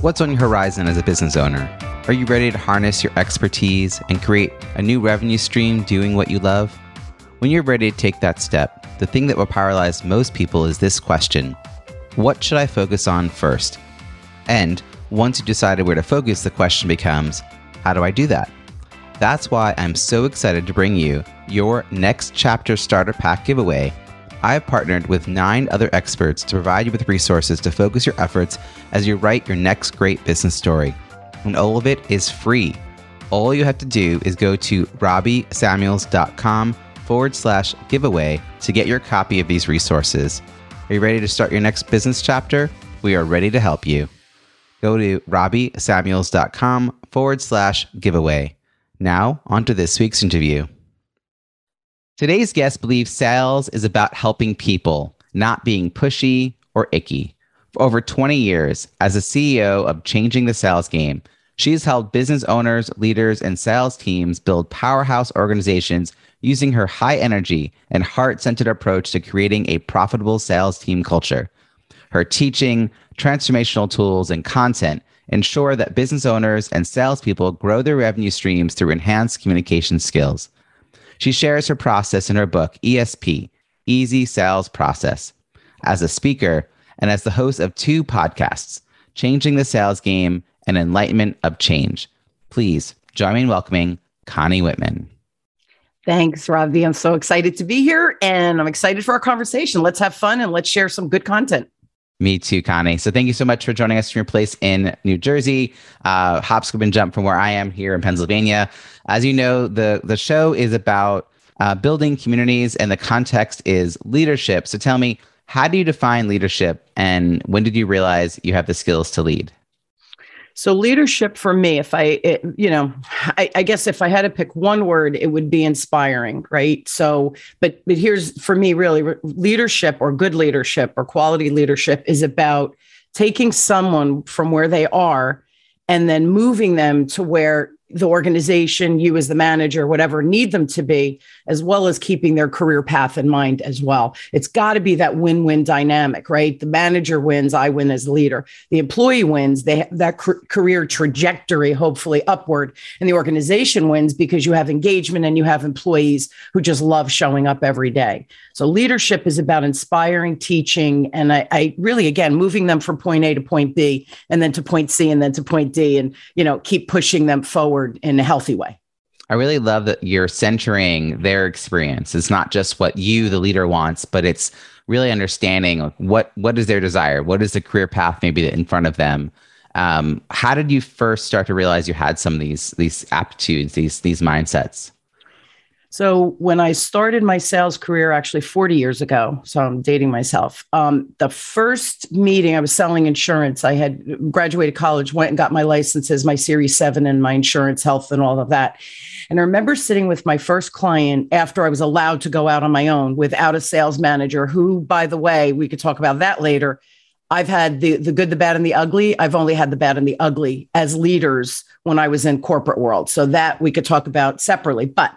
What's on your horizon as a business owner? Are you ready to harness your expertise and create a new revenue stream doing what you love? When you're ready to take that step, the thing that will paralyze most people is this question What should I focus on first? And once you've decided where to focus, the question becomes How do I do that? That's why I'm so excited to bring you your next chapter starter pack giveaway I have partnered with nine other experts to provide you with resources to focus your efforts as you write your next great business story. And all of it is free. All you have to do is go to robbiesamuels.com forward slash giveaway to get your copy of these resources. Are you ready to start your next business chapter? We are ready to help you. Go to robbiesamuels.com forward slash giveaway. Now, on to this week's interview. Today's guest believes sales is about helping people, not being pushy or icky. For over 20 years, as a CEO of Changing the Sales Game, she has helped business owners, leaders, and sales teams build powerhouse organizations using her high energy and heart centered approach to creating a profitable sales team culture. Her teaching, transformational tools, and content ensure that business owners and salespeople grow their revenue streams through enhanced communication skills. She shares her process in her book, ESP, Easy Sales Process. As a speaker and as the host of two podcasts, Changing the Sales Game and Enlightenment of Change. Please join me in welcoming Connie Whitman. Thanks, Robbie. I'm so excited to be here and I'm excited for our conversation. Let's have fun and let's share some good content. Me too, Connie. So thank you so much for joining us from your place in New Jersey. Uh, hop, and jump from where I am here in Pennsylvania. As you know, the the show is about uh, building communities, and the context is leadership. So tell me, how do you define leadership, and when did you realize you have the skills to lead? So leadership for me, if I, it, you know, I, I, guess if I had to pick one word, it would be inspiring, right? So, but but here's for me really leadership or good leadership or quality leadership is about taking someone from where they are and then moving them to where the organization, you as the manager, whatever need them to be, as well as keeping their career path in mind as well. It's got to be that win win dynamic, right? The manager wins, I win as leader. The employee wins, they have that career trajectory, hopefully upward. And the organization wins because you have engagement and you have employees who just love showing up every day. So leadership is about inspiring, teaching, and I, I really, again, moving them from point A to point B and then to point C and then to point D and, you know, keep pushing them forward forward in a healthy way. I really love that you're centering their experience. It's not just what you, the leader, wants, but it's really understanding what what is their desire, what is the career path maybe in front of them. Um, how did you first start to realize you had some of these these aptitudes, these these mindsets? So when I started my sales career, actually 40 years ago, so I'm dating myself. Um, the first meeting, I was selling insurance. I had graduated college, went and got my licenses, my Series Seven, and my insurance, health, and all of that. And I remember sitting with my first client after I was allowed to go out on my own without a sales manager. Who, by the way, we could talk about that later. I've had the the good, the bad, and the ugly. I've only had the bad and the ugly as leaders when I was in corporate world. So that we could talk about separately, but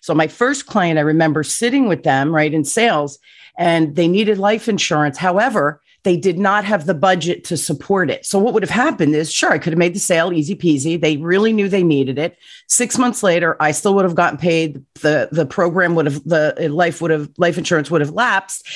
so my first client, I remember sitting with them, right, in sales, and they needed life insurance. However, they did not have the budget to support it. So what would have happened is, sure, I could have made the sale easy peasy. They really knew they needed it. Six months later, I still would have gotten paid. The the program would have the uh, life would have life insurance would have lapsed.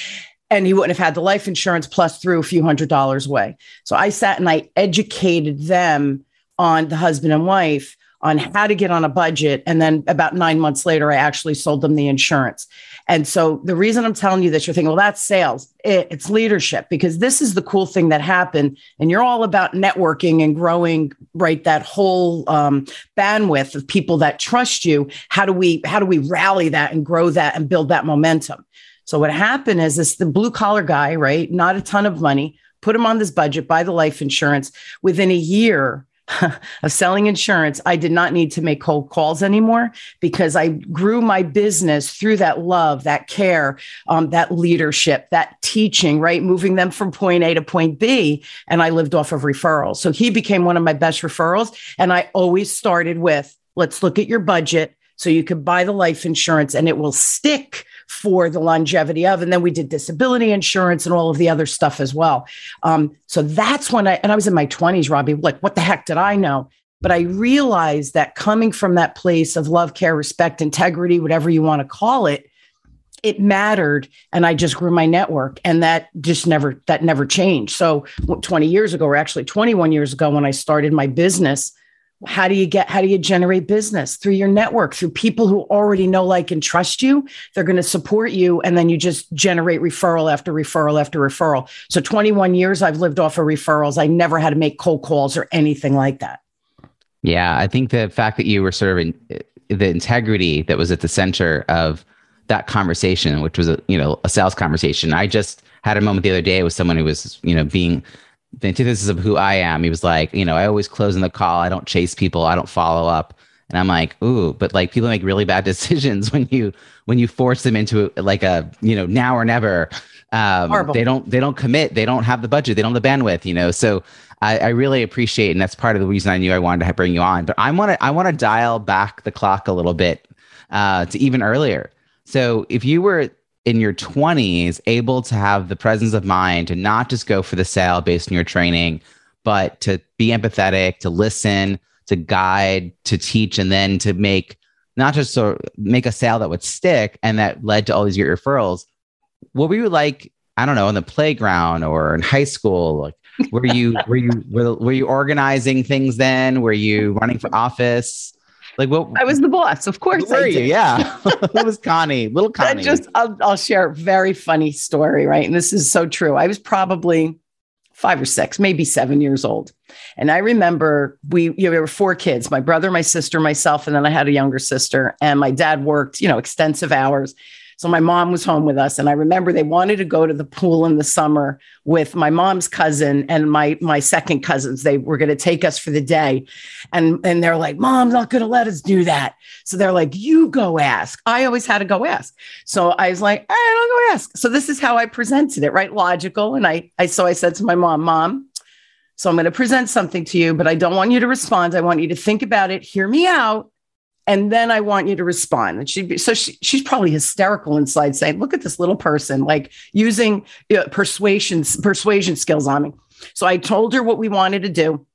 And he wouldn't have had the life insurance plus threw a few hundred dollars away. So I sat and I educated them on the husband and wife on how to get on a budget. And then about nine months later, I actually sold them the insurance. And so the reason I'm telling you this, you're thinking, well, that's sales. It, it's leadership because this is the cool thing that happened. And you're all about networking and growing, right? That whole um, bandwidth of people that trust you. How do we, how do we rally that and grow that and build that momentum? So what happened is this, the blue collar guy, right? Not a ton of money, put him on this budget, buy the life insurance. Within a year, of selling insurance, I did not need to make cold calls anymore because I grew my business through that love, that care, um, that leadership, that teaching, right? Moving them from point A to point B. And I lived off of referrals. So he became one of my best referrals. And I always started with let's look at your budget so you could buy the life insurance and it will stick for the longevity of. And then we did disability insurance and all of the other stuff as well. Um, so that's when I, and I was in my 20s, Robbie, like, what the heck did I know? But I realized that coming from that place of love, care, respect, integrity, whatever you want to call it, it mattered and i just grew my network and that just never that never changed so 20 years ago or actually 21 years ago when i started my business how do you get how do you generate business? Through your network through people who already know like and trust you they're going to support you and then you just generate referral after referral after referral. So 21 years i've lived off of referrals. I never had to make cold calls or anything like that. Yeah i think the fact that you were sort of in the integrity that was at the center of that conversation which was a you know a sales conversation. I just had a moment the other day with someone who was you know being the antithesis of who I am. He was like, you know, I always close in the call. I don't chase people. I don't follow up. And I'm like, ooh, but like people make really bad decisions when you when you force them into like a you know now or never. Um, Horrible. They don't they don't commit. They don't have the budget. They don't have the bandwidth. You know, so I, I really appreciate, and that's part of the reason I knew I wanted to bring you on. But I want to I want to dial back the clock a little bit uh, to even earlier. So if you were in your 20s able to have the presence of mind to not just go for the sale based on your training, but to be empathetic, to listen, to guide, to teach, and then to make not just so make a sale that would stick and that led to all these referrals. What were you like? I don't know, in the playground or in high school? Like, were you were you were, were you organizing things then? Were you running for office? Like what? I was the boss, of course. Were you? Yeah. it was Connie, little Connie. I just, I'll, I'll share a very funny story, right? And this is so true. I was probably five or six, maybe seven years old. And I remember we, you know, we were four kids, my brother, my sister, myself, and then I had a younger sister. And my dad worked, you know, extensive hours. So my mom was home with us, and I remember they wanted to go to the pool in the summer with my mom's cousin and my my second cousins. They were going to take us for the day, and and they're like, "Mom's not going to let us do that." So they're like, "You go ask." I always had to go ask, so I was like, "All right, I'll go ask." So this is how I presented it, right? Logical, and I I so I said to my mom, "Mom." So I'm going to present something to you, but I don't want you to respond. I want you to think about it, hear me out, and then I want you to respond. And she'd be so she, she's probably hysterical inside, saying, "Look at this little person, like using you know, persuasion persuasion skills on me." So I told her what we wanted to do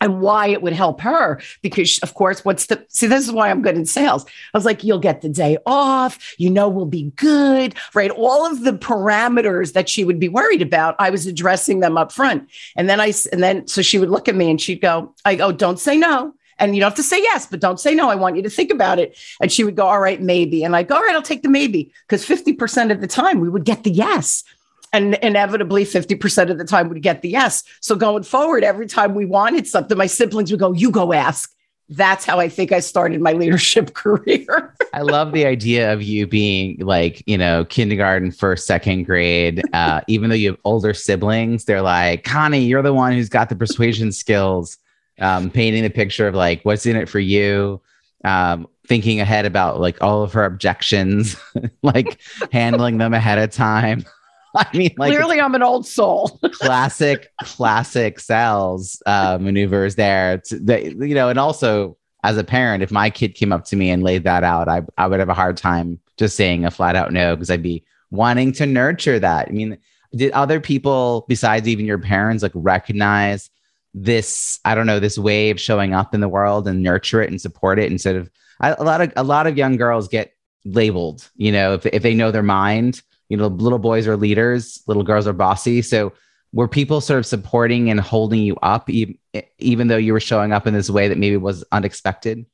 and why it would help her because of course what's the see this is why i'm good in sales. I was like you'll get the day off. You know we'll be good right? All of the parameters that she would be worried about i was addressing them up front. And then i and then so she would look at me and she'd go i go don't say no and you don't have to say yes, but don't say no. I want you to think about it. And she would go, All right, maybe. And go, All right, I'll take the maybe. Because 50% of the time we would get the yes. And inevitably, 50% of the time we'd get the yes. So going forward, every time we wanted something, my siblings would go, You go ask that's how I think I started my leadership career. I love the idea of you being like, you know, kindergarten, first, second grade. Uh, even though you have older siblings, they're like, Connie, you're the one who's got the persuasion skills um, painting the picture of like what's in it for you, um, thinking ahead about like all of her objections, like handling them ahead of time. I mean, like clearly, I'm an old soul. classic, classic sales uh, maneuvers there. To, that, you know, and also as a parent, if my kid came up to me and laid that out, I I would have a hard time just saying a flat out no because I'd be wanting to nurture that. I mean, did other people besides even your parents like recognize this i don't know this wave showing up in the world and nurture it and support it instead of a lot of a lot of young girls get labeled you know if, if they know their mind you know little boys are leaders little girls are bossy so were people sort of supporting and holding you up even, even though you were showing up in this way that maybe was unexpected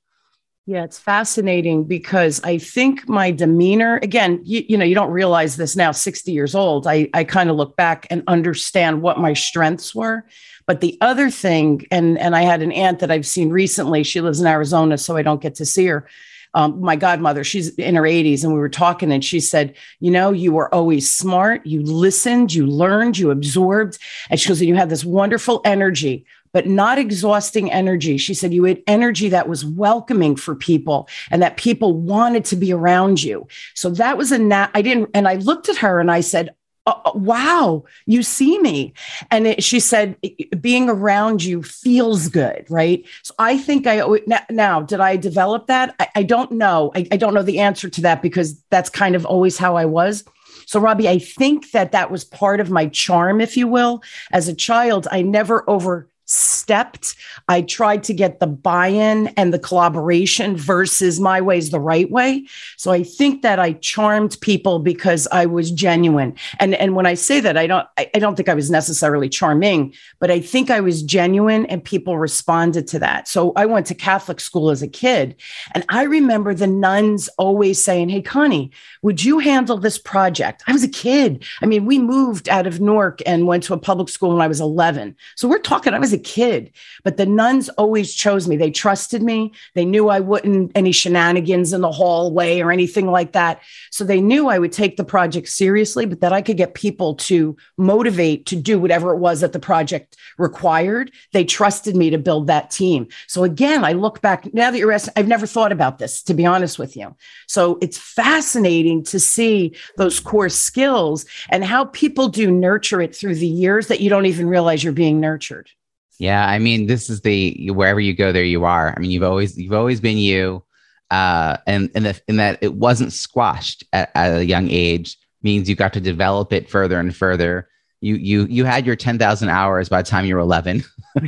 yeah, it's fascinating because I think my demeanor, again, you, you, know, you don't realize this now, 60 years old. I, I kind of look back and understand what my strengths were. But the other thing, and and I had an aunt that I've seen recently. She lives in Arizona, so I don't get to see her. um, my godmother, she's in her 80s, and we were talking, and she said, You know, you were always smart. You listened, you learned, you absorbed. And she goes, And you had this wonderful energy, but not exhausting energy. She said, You had energy that was welcoming for people and that people wanted to be around you. So that was a, nat- I didn't, and I looked at her and I said, oh, wow, you see me. And it, she said, being around you feels good, right? So I think I, now, did I develop that? I, I don't know. I, I don't know the answer to that because that's kind of always how I was. So, Robbie, I think that that was part of my charm, if you will. As a child, I never over stepped. I tried to get the buy in and the collaboration versus my way is the right way. So I think that I charmed people because I was genuine. And, and when I say that, I don't, I, don't think I was necessarily charming, but I think I was genuine and people responded to that. So I went to Catholic school as a kid. And I remember the nuns always saying, Hey, Connie, would you handle this project? I was a kid. I mean, we moved out of Newark and went to a public school when I was 11. So we're talking, I was a kid, but the nuns always chose me. They trusted me. They knew I wouldn't any shenanigans in the hallway or anything like that. So they knew I would take the project seriously, but that I could get people to motivate to do whatever it was that the project required. They trusted me to build that team. So again, I look back now that you're asking, I've never thought about this, to be honest with you. So it's fascinating to see those core skills and how people do nurture it through the years that you don't even realize you're being nurtured. Yeah, I mean, this is the wherever you go, there you are. I mean, you've always you've always been you, uh, and and the, that it wasn't squashed at, at a young age means you got to develop it further and further. You you you had your ten thousand hours by the time you were eleven.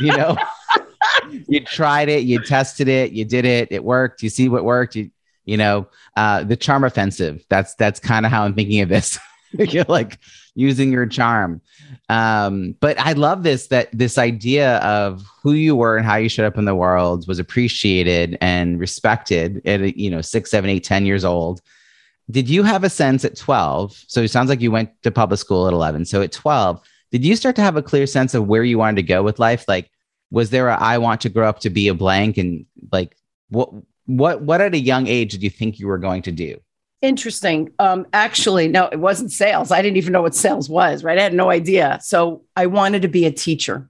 you know, you tried it, you tested it, you did it, it worked. You see what worked. You you know, uh, the charm offensive. That's that's kind of how I'm thinking of this. You're like using your charm. Um, but I love this that this idea of who you were and how you showed up in the world was appreciated and respected at you know six, seven, eight, ten years old. Did you have a sense at 12? So it sounds like you went to public school at 11. So at 12, did you start to have a clear sense of where you wanted to go with life? Like, was there a I want to grow up to be a blank and like what what what at a young age did you think you were going to do? Interesting. Um, actually, no, it wasn't sales. I didn't even know what sales was, right? I had no idea. So I wanted to be a teacher,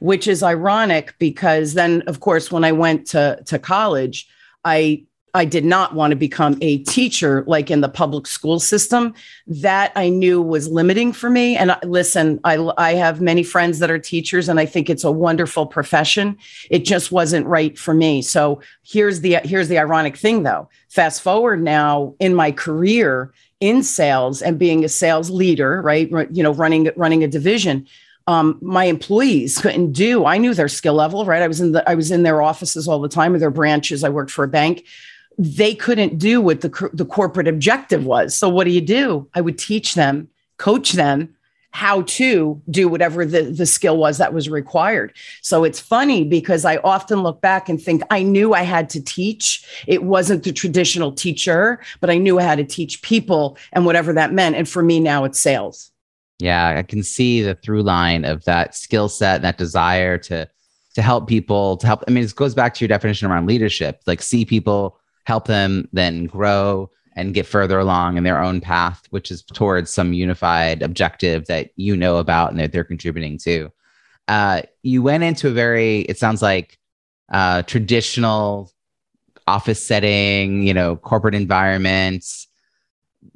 which is ironic because then, of course, when I went to, to college, I I did not want to become a teacher like in the public school system. That I knew was limiting for me. And listen, I, I have many friends that are teachers, and I think it's a wonderful profession. It just wasn't right for me. So here's the here's the ironic thing, though. Fast forward now in my career in sales and being a sales leader, right? You know, running running a division um, my employees couldn't do. I knew their skill level, right? I was in the I was in their offices all the time or their branches. I worked for a bank they couldn't do what the, the corporate objective was. So what do you do? I would teach them, coach them how to do whatever the, the skill was that was required. So it's funny because I often look back and think I knew I had to teach. It wasn't the traditional teacher, but I knew I had to teach people and whatever that meant. And for me now it's sales. Yeah, I can see the through line of that skill set, and that desire to to help people, to help. I mean, it goes back to your definition around leadership, like see people help them then grow and get further along in their own path, which is towards some unified objective that you know about and that they're contributing to. Uh, you went into a very, it sounds like, uh, traditional office setting, you know, corporate environments.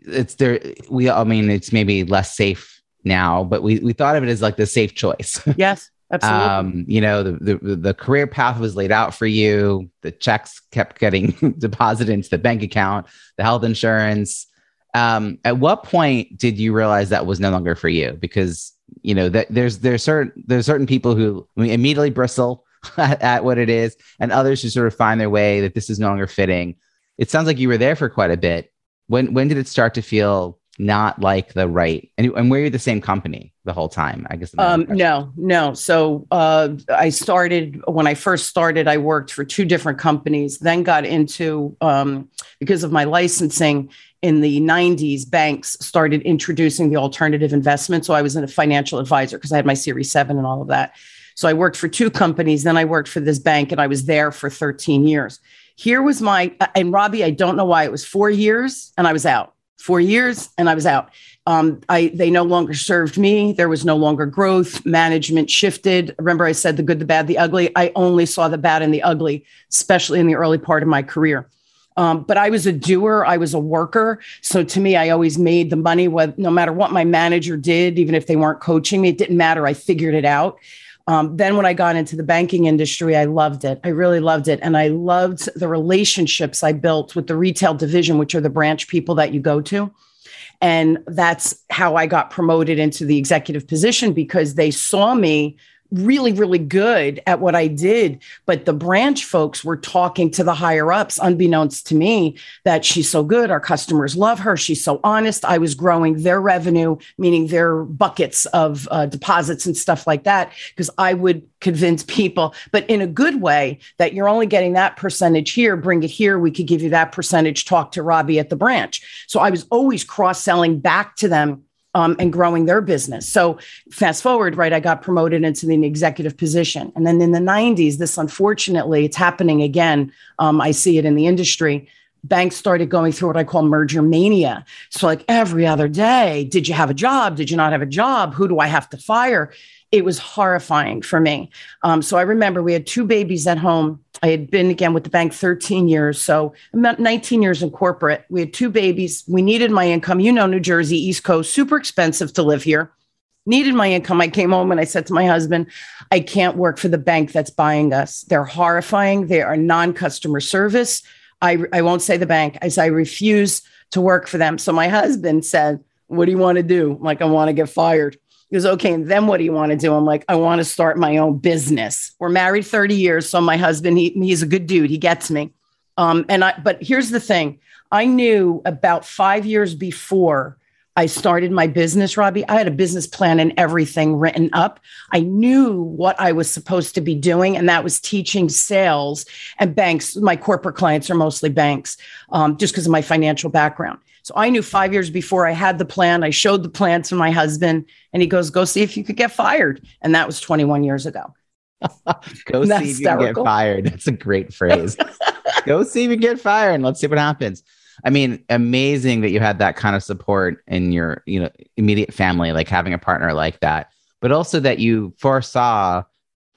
It's there. We, I mean, it's maybe less safe now, but we we thought of it as like the safe choice. Yes. Absolutely. Um, you know, the, the the career path was laid out for you. The checks kept getting deposited into the bank account, the health insurance. Um, at what point did you realize that was no longer for you? Because you know that there's there's certain there's certain people who immediately bristle at, at what it is, and others who sort of find their way that this is no longer fitting. It sounds like you were there for quite a bit. When when did it start to feel not like the right and, and were you the same company the whole time i guess um, no no. So uh, i started when i first started i worked for two different companies then got into um, because of my licensing in the 90s banks started introducing the alternative investment. So i was in a financial advisor because i had my series 7 and all of that. So i worked for two companies then i worked for this bank and i was there for 13 years. Here was my, and Robbie, I don't know why it was four years and I was out. Four years and I was out. Um, I they no longer served me. There was no longer growth. Management shifted. Remember, I said the good, the bad, the ugly. I only saw the bad and the ugly, especially in the early part of my career. Um, but I was a doer. I was a worker. So to me, I always made the money. No matter what my manager did, even if they weren't coaching me, it didn't matter. I figured it out. Um, then when I got into the banking industry, I loved it. I really loved it. And I loved the relationships I built with the retail division, which are the branch people that you go to. And that's how I got promoted into the executive position because they saw me really, really good at what I did. But the branch folks were talking to the higher ups, unbeknownst to me, that she's so good. Our customers love her. She's so honest. I was growing their revenue, meaning their buckets of uh, deposits and stuff like that, because I would convince people, but in a good way, that you're only getting that percentage here, bring it here. We could give you that percentage. Talk to Robbie at the branch. So I was always cross selling back to them um, and growing their business. So fast forward, right? I got promoted into the executive position, and then in the '90s, this unfortunately, it's happening again. Um, I see it in the industry. Banks started going through what I call merger mania. So, like every other day, did you have a job? Did you not have a job? Who do I have to fire? It was horrifying for me. Um, so I remember we had two babies at home. I had been again with the bank 13 years. So about 19 years in corporate. We had two babies. We needed my income. You know, New Jersey, East Coast, super expensive to live here. Needed my income. I came home and I said to my husband, I can't work for the bank that's buying us. They're horrifying. They are non customer service. I, I won't say the bank. I say, I refuse to work for them. So my husband said, What do you want to do? I'm like, I want to get fired. He goes, okay, and then what do you want to do? I'm like, I want to start my own business. We're married 30 years. So my husband, he, he's a good dude. He gets me. Um, and I, but here's the thing. I knew about five years before I started my business, Robbie, I had a business plan and everything written up. I knew what I was supposed to be doing, and that was teaching sales and banks. My corporate clients are mostly banks, um, just because of my financial background. So I knew five years before I had the plan. I showed the plan to my husband, and he goes, "Go see if you could get fired." And that was 21 years ago. Go see if you can get fired. That's a great phrase. Go see if you get fired, and let's see what happens. I mean, amazing that you had that kind of support in your, you know, immediate family, like having a partner like that, but also that you foresaw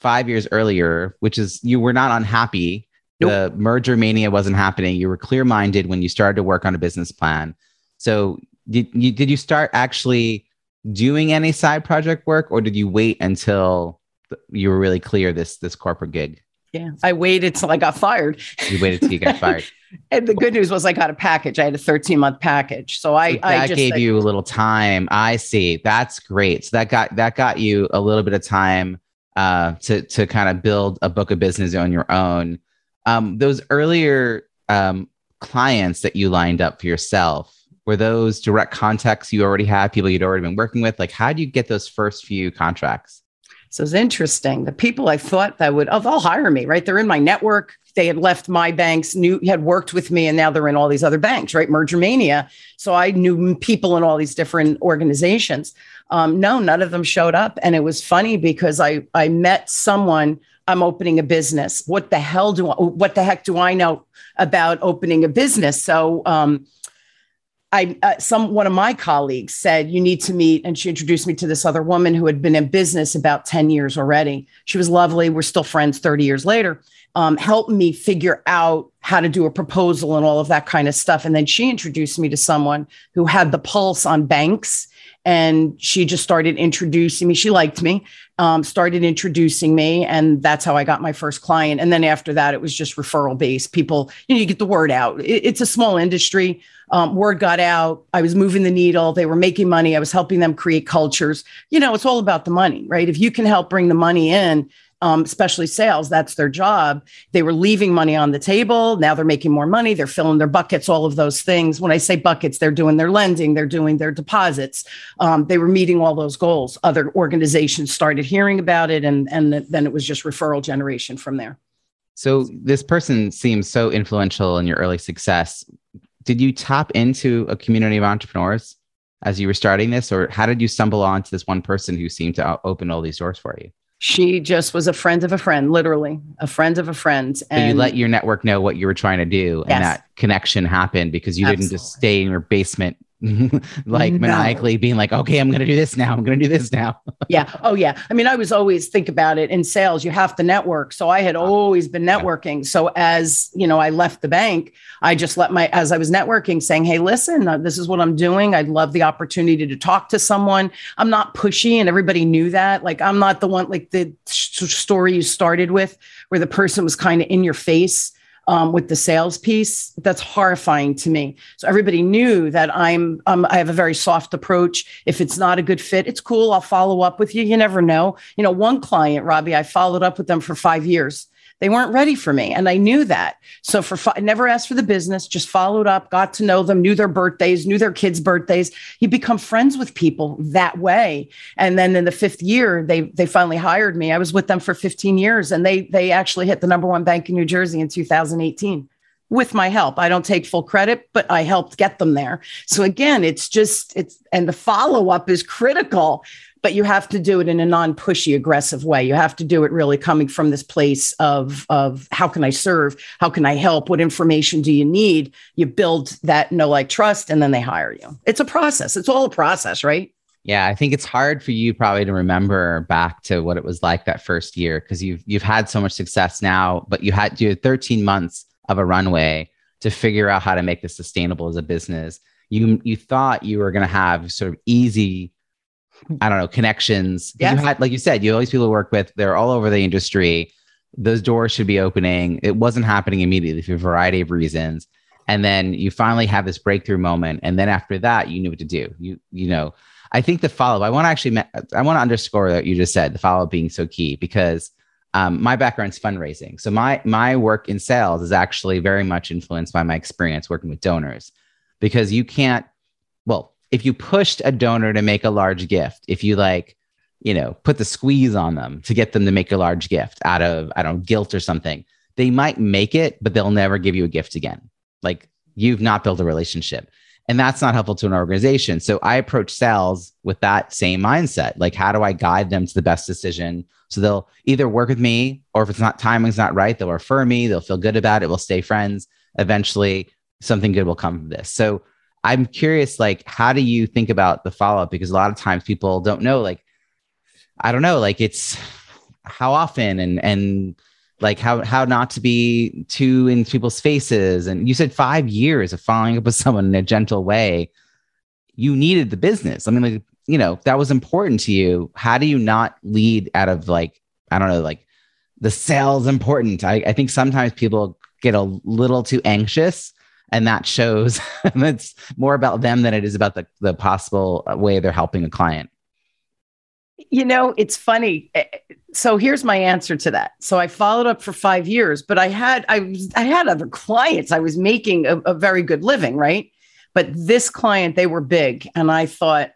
five years earlier, which is you were not unhappy Nope. The merger mania wasn't happening. You were clear minded when you started to work on a business plan. So, did you, did you start actually doing any side project work, or did you wait until you were really clear this this corporate gig? Yeah, I waited till I got fired. You waited till you got fired. and the good news was I got a package. I had a 13 month package. So I, that I just, gave you a little time. I see. That's great. So that got that got you a little bit of time uh, to to kind of build a book of business on your own um, those earlier um, clients that you lined up for yourself were those direct contacts you already had people you'd already been working with? Like how do you get those first few contracts? So it's interesting. The people i thought that would oh they'll hire me right? They're in my network. They had left my banks knew had worked with me and now they're in all these other banks right? Merger mania. So i knew people in all these different organizations. Um, no none of them showed up. And it was funny because i i met someone I'm opening a business. What the hell do I, what the heck do I know about opening a business? So, um, I uh, some one of my colleagues said you need to meet, and she introduced me to this other woman who had been in business about ten years already. She was lovely. We're still friends thirty years later. Um, helped me figure out how to do a proposal and all of that kind of stuff. And then she introduced me to someone who had the pulse on banks and she just started introducing me. She liked me, um, started introducing me, and that's how I got my first client. And then after that, it was just referral based. People, you know, you get the word out. It, it's a small industry. Um, word got out. I was moving the needle. They were making money. I was helping them create cultures. You know, it's all about the money, right? If you can help bring the money in, um, especially sales. That's their job. They were leaving money on the table. Now they're making more money. They're filling their buckets, all of those things. When I say buckets, they're doing their lending, they're doing their deposits. Um, they were meeting all those goals. Other organizations started hearing about it, and, and then it was just referral generation from there. So this person seems so influential in your early success. Did you tap into a community of entrepreneurs as you were starting this, or how did you stumble onto this one person who seemed to open all these doors for you? She just was a friend of a friend, literally a friend of a friend. And so you let your network know what you were trying to do, yes. and that connection happened because you Absolutely. didn't just stay in your basement like no. maniacally being like, okay, I'm going to do this now. I'm going to do this now. yeah. Oh, yeah. I mean, I was always think about it in sales, you have to network. So I had always been networking. So as, you know, I left the bank, I just let my, as I was networking saying, Hey, listen, uh, this is what I'm doing. I'd love the opportunity to talk to someone. I'm not pushy and everybody knew that. Like, I'm not the one, like the story you started with where the person was kind of in your face um, with the sales piece that's horrifying to me. So everybody knew that i'm um, i have a very soft approach. If it's not a good fit it's cool. I'll follow up with you. You never know. You know one client robbie i followed up with them for five years they weren't ready for me. And I knew that. So for I never asked for the business, just followed up, got to know them, knew their birthdays, knew their kids' birthdays. You become friends with people that way. And then in the fifth year, they they finally hired me. I was with them for 15 years and they they actually hit the number one bank in New Jersey in 2018 with my help. I don't take full credit, but I helped get them there. So again, it's just it's and the follow up is critical but you have to do it in a non-pushy aggressive way. You have to do it really coming from this place of of how can i serve? How can i help? What information do you need? You build that know like trust and then they hire you. It's a process. It's all a process right? Yeah i think it's hard for you probably to remember back to what it was like that first year because you've you've had so much success now but you had you had 13 months of a runway to figure out how to make this sustainable as a business. You you thought you were going to have sort of easy I don't know, connections. Yes. You had, like you said, you always people to work with, they're all over the industry. Those doors should be opening. It wasn't happening immediately for a variety of reasons. And then you finally have this breakthrough moment. And then after that, you knew what to do. You, you know, I think the follow up, I want to actually, I want to underscore that you just said the follow up being so key because um, my background's fundraising. So my, my work in sales is actually very much influenced by my experience working with donors because you can't, well, if you pushed a donor to make a large gift, if you like, you know, put the squeeze on them to get them to make a large gift out of, I don't know, guilt or something, they might make it, but they'll never give you a gift again. Like you've not built a relationship. And that's not helpful to an organization. So I approach sales with that same mindset. Like, how do I guide them to the best decision? So they'll either work with me, or if it's not timing's not right, they'll refer me, they'll feel good about it, we'll stay friends. Eventually, something good will come from this. So I'm curious, like, how do you think about the follow up? Because a lot of times people don't know, like, I don't know, like, it's how often and, and, like how how not to be too in people's faces. And you said five years of following up with someone in a gentle way. You needed the business. I mean like you know that was important to you. How do you not lead out of like i don't know like the sales important? I, I think sometimes people get a little too anxious and that shows it's more about them than it is about the, the possible way they're helping a client. You know it's funny. Eh, so here's my answer to that. So i followed up for five years but i had i i had other clients. I was making a, a very good living right? But this client they were big and i thought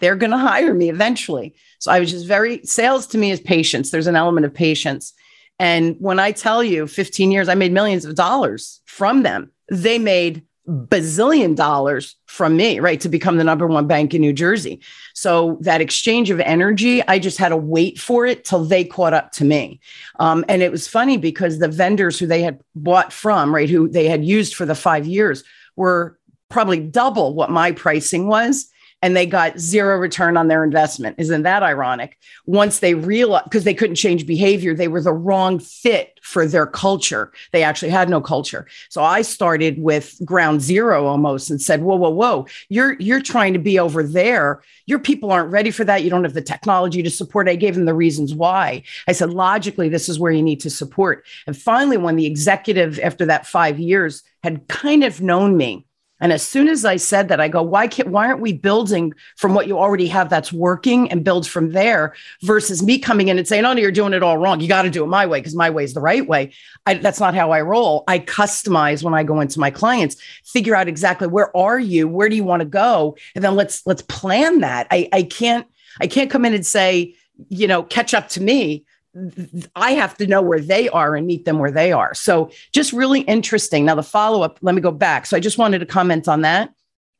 they're going to hire me eventually. So i was just very sales to me is patience. There's an element of patience and when i tell you 15 years i made millions of dollars from them they made bazillion dollars from me, right, to become the number one bank in New Jersey. So that exchange of energy, I just had to wait for it till they caught up to me. Um, and it was funny because the vendors who they had bought from, right, who they had used for the five years were probably double what my pricing was and they got zero return on their investment. Isn't that ironic? Once they realized, because they couldn't change behavior, they were the wrong fit for their culture. They actually had no culture. So I started with ground zero almost and said, whoa, whoa, whoa, you're, you're trying to be over there. Your people aren't ready for that. You don't have the technology to support. I gave them the reasons why. I said, logically, this is where you need to support. And finally, when the executive, after that five years, had kind of known me, and as soon as I said that, I go, why can't, why aren't we building from what you already have that's working and build from there versus me coming in and saying, oh, no, you're doing it all wrong. You got to do it my way because my way is the right way. I, that's not how I roll. I customize when I go into my clients, figure out exactly where are you? Where do you want to go? And then let's, let's plan that. I, I can't, I can't come in and say, you know, catch up to me I have to know where they are and meet them where they are. So just really interesting. Now, the follow up, let me go back. So I just wanted to comment on that.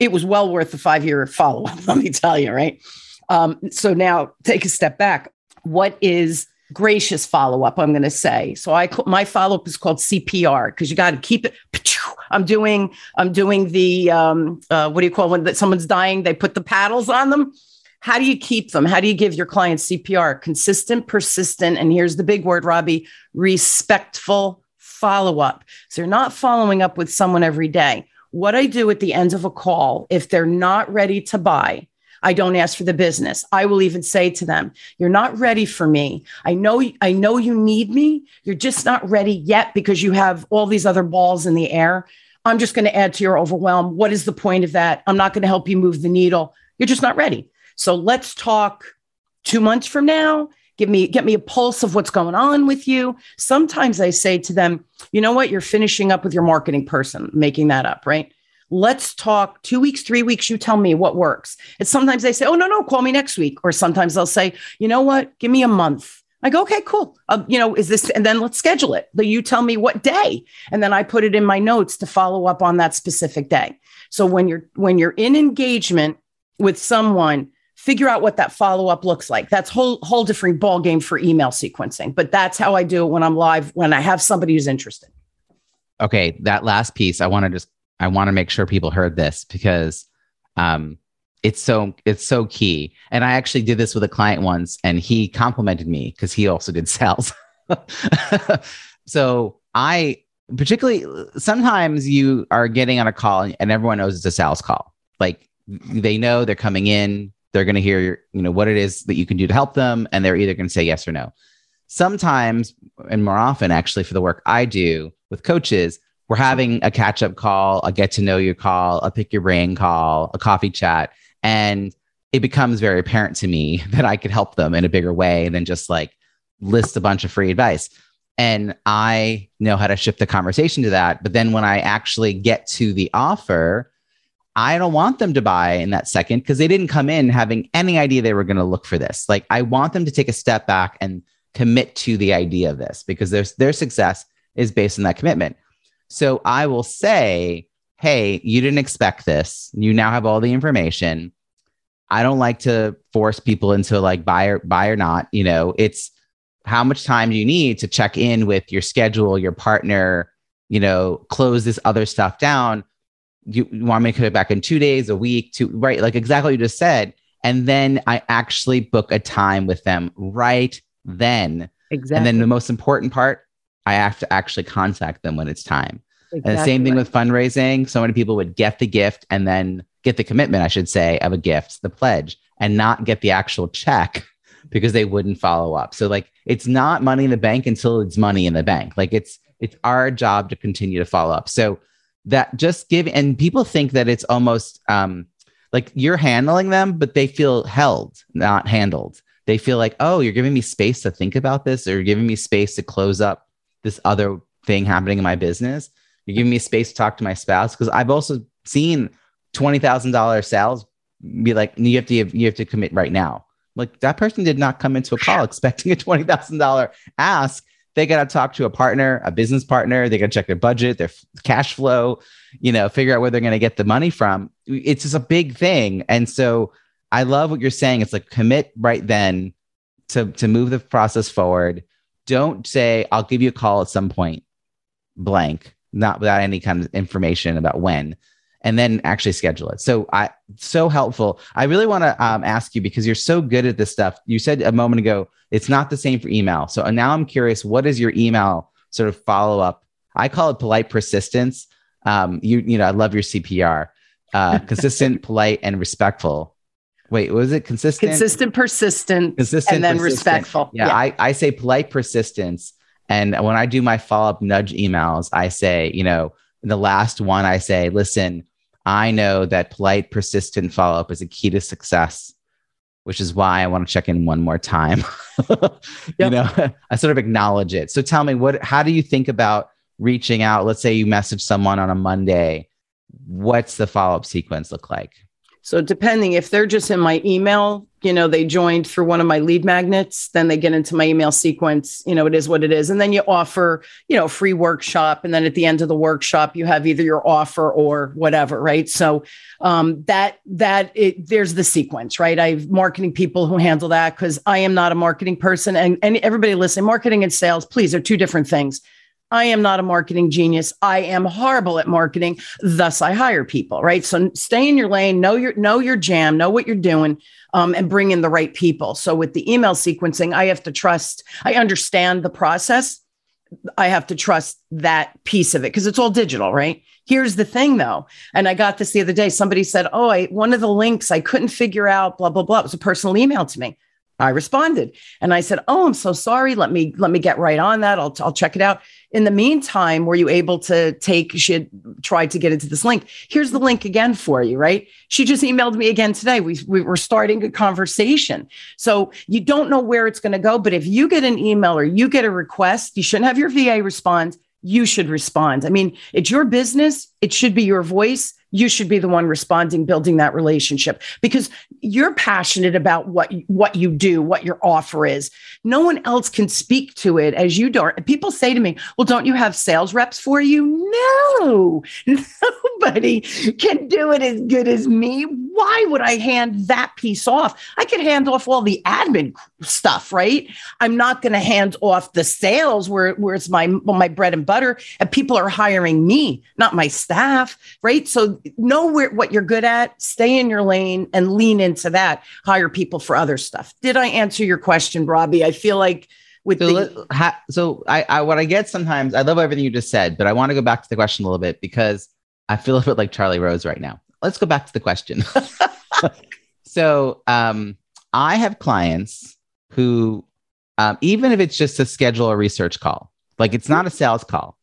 It was well worth the five year follow up, let me tell you, right? Um, so now take a step back. what is gracious follow up i'm going to say so i my follow up is called cpr because you got to keep it i'm doing i'm doing the um, uh, what do you call when someone's dying they put the paddles on them how do you keep them how do you give your clients cpr consistent persistent and here's the big word robbie respectful follow up so you're not following up with someone every day what i do at the end of a call if they're not ready to buy I don't ask for the business. I will even say to them, you're not ready for me. I know I know you need me. You're just not ready yet because you have all these other balls in the air. I'm just going to add to your overwhelm. What is the point of that? I'm not going to help you move the needle. You're just not ready. So let's talk 2 months from now. Give me get me a pulse of what's going on with you. Sometimes I say to them, you know what? You're finishing up with your marketing person, making that up, right? let's talk two weeks, three weeks. You tell me what works. And sometimes they say, oh, no, no, call me next week. Or sometimes they'll say, you know what? Give me a month. I go, okay, cool. Uh, you know, is this, and then let's schedule it. But you tell me what day. And then I put it in my notes to follow up on that specific day. So when you're, when you're in engagement with someone, figure out what that follow up looks like. That's whole, whole different ball game for email sequencing. But that's how I do it when I'm live, when I have somebody who's interested. Okay. That last piece, I want to just I want to make sure people heard this because um, it's so it's so key. And I actually did this with a client once, and he complimented me because he also did sales. so I particularly sometimes you are getting on a call and everyone knows it's a sales call. Like they know they're coming in, they're going to hear you know what it is that you can do to help them, and they're either going to say yes or no. Sometimes, and more often, actually, for the work I do with coaches, we're having a catch up call, a get to know you call, a pick your brain call, a coffee chat. And it becomes very apparent to me that I could help them in a bigger way than just like list a bunch of free advice. And I know how to shift the conversation to that. But then when I actually get to the offer, I don't want them to buy in that second because they didn't come in having any idea they were going to look for this. Like I want them to take a step back and commit to the idea of this because their, their success is based on that commitment. So I will say, hey, you didn't expect this. You now have all the information. I don't like to force people into like buy or buy or not. You know, it's how much time do you need to check in with your schedule, your partner, you know, close this other stuff down. You, you want me to come back in two days, a week, two, right? Like exactly what you just said. And then I actually book a time with them right then. Exactly. And then the most important part, I have to actually contact them when it's time. Exactly and the same thing with fundraising. So many people would get the gift and then get the commitment, I should say, of a gift, the pledge, and not get the actual check because they wouldn't follow up. So like it's not money in the bank until it's money in the bank. Like it's it's our job to continue to follow up. So that just give and people think that it's almost um like you're handling them, but they feel held, not handled. They feel like, oh, you're giving me space to think about this, or you're giving me space to close up this other thing happening in my business. You're giving me space to talk to my spouse because I've also seen twenty thousand dollar sales be like you have to you have to commit right now. Like that person did not come into a call expecting a twenty thousand dollar ask. They got to talk to a partner, a business partner. They got to check their budget, their cash flow, you know, figure out where they're going to get the money from. It's just a big thing, and so I love what you're saying. It's like commit right then to to move the process forward don't say, I'll give you a call at some point, blank, not without any kind of information about when, and then actually schedule it. So I so helpful. I really want to um, ask you because you're so good at this stuff. You said a moment ago it's not the same for email. So now I'm curious, what is your email sort of follow up? I call it polite persistence. Um, you you know I love your CPR, uh, consistent, polite, and respectful. Wait, was it consistent? Consistent, persistent, consistent, and then persistent. respectful. Yeah, yeah, I, I say polite persistence. And when I do my follow up nudge emails, I say, you know, the last one, I say, listen, I know that polite, persistent follow up is a key to success, which is why I want to check in one more time. yep. You know, I sort of acknowledge it. So tell me, what? How do you think about reaching out? Let's say you message someone on a Monday. What's the follow up sequence look like? So depending if they're just in my email, you know, they joined through one of my lead magnets, then they get into my email sequence, you know, it is what it is. And then you offer, you know, free workshop. And then at the end of the workshop, you have either your offer or whatever, right? So um, that that it, there's the sequence, right? I have marketing people who handle that because I am not a marketing person. And, and everybody listening, marketing and sales, please, are two different things. I am not a marketing genius. I am horrible at marketing. Thus, I hire people, right? So stay in your lane, know your know your jam, know what you're doing, um, and bring in the right people. So with the email sequencing, I have to trust. I understand the process. I have to trust that piece of it because it's all digital, right? Here's the thing, though, and I got this the other day. Somebody said, "Oh, I one of the links I couldn't figure out." Blah blah blah. It was a personal email to me. I responded and I said, "Oh, I'm so sorry. Let me let me get right on that. I'll I'll check it out." In the meantime, were you able to take, she had tried to get into this link. Here's the link again for you, right? She just emailed me again today. We, we were starting a conversation. So you don't know where it's going to go. But if you get an email or you get a request, you shouldn't have your VA respond. You should respond. I mean, it's your business. It should be your voice you should be the one responding building that relationship. Because you're passionate about what what you do what your offer is. No one else can speak to it as you do. People say to me well don't you have sales reps for you? No. Nobody can do it as good as me why would i hand that piece off i could hand off all the admin stuff right i'm not going to hand off the sales where, where it's my my bread and butter and people are hiring me not my staff right so know where, what you're good at, stay in your lane and lean into that. Hire people for other stuff. Did I answer your question, Robbie? I feel like with so, the- ha, so I, I what I get sometimes I love everything you just said, but I want to go back to the question a little bit because I feel a bit like Charlie Rose right now. Let's go back to the question. so um, I have clients who, um, even if it's just to schedule a research call, like it's not a sales call,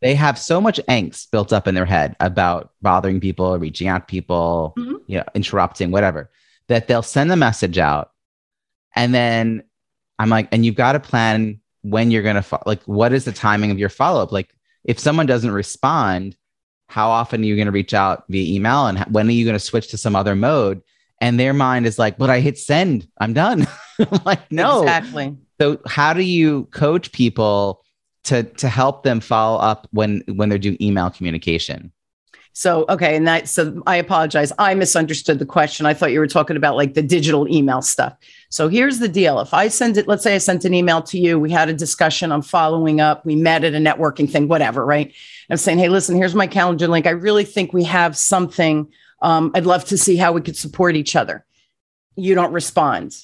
they have so much angst built up in their head about bothering people, reaching out to people, mm-hmm. you know, interrupting, whatever, that they'll send a message out. And then I'm like, and you've got to plan when you're going to, fo- like, what is the timing of your follow up? Like, if someone doesn't respond, how often are you going to reach out via email? And when are you going to switch to some other mode? And their mind is like, but I hit send, I'm done. I'm like, no. Exactly. So, how do you coach people? to to help them follow up when when they're doing email communication so okay and that so i apologize. I misunderstood the question. I thought you were talking about like the digital email stuff. So here's the deal. If i send it let's say i sent an email to you we had a discussion i'm following up we met at a networking thing whatever right? I'm saying hey listen here's my calendar link. I really think we have something um, i'd love to see how we could support each other. You don't respond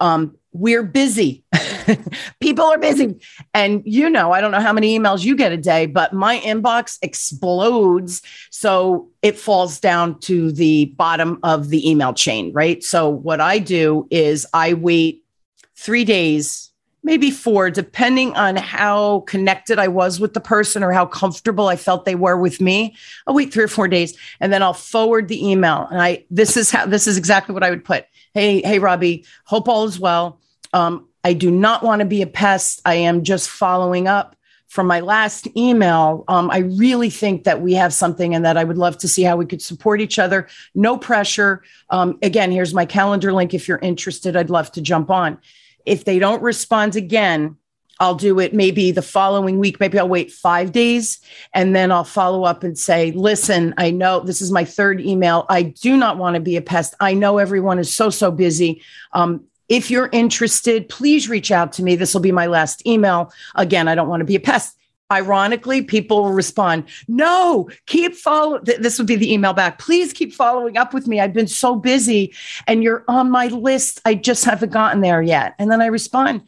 um, we're busy. People are busy. And you know, I don't know how many emails you get a day, but my inbox explodes. So it falls down to the bottom of the email chain, right? So what I do is I wait three days, maybe four, depending on how connected I was with the person or how comfortable I felt they were with me. I'll wait three or four days and then I'll forward the email. And I, this is how, this is exactly what I would put Hey, hey, Robbie, hope all is well. Um, I do not want to be a pest. I am just following up from my last email. Um, I really think that we have something and that I would love to see how we could support each other. No pressure. Um, again, here's my calendar link. If you're interested, I'd love to jump on. If they don't respond again, I'll do it maybe the following week. Maybe I'll wait five days and then I'll follow up and say, listen, I know this is my third email. I do not want to be a pest. I know everyone is so, so busy. Um, if you're interested, please reach out to me. This will be my last email. Again, I don't want to be a pest. Ironically, people will respond, no, keep following. Th- this would be the email back. Please keep following up with me. I've been so busy and you're on my list. I just haven't gotten there yet. And then I respond,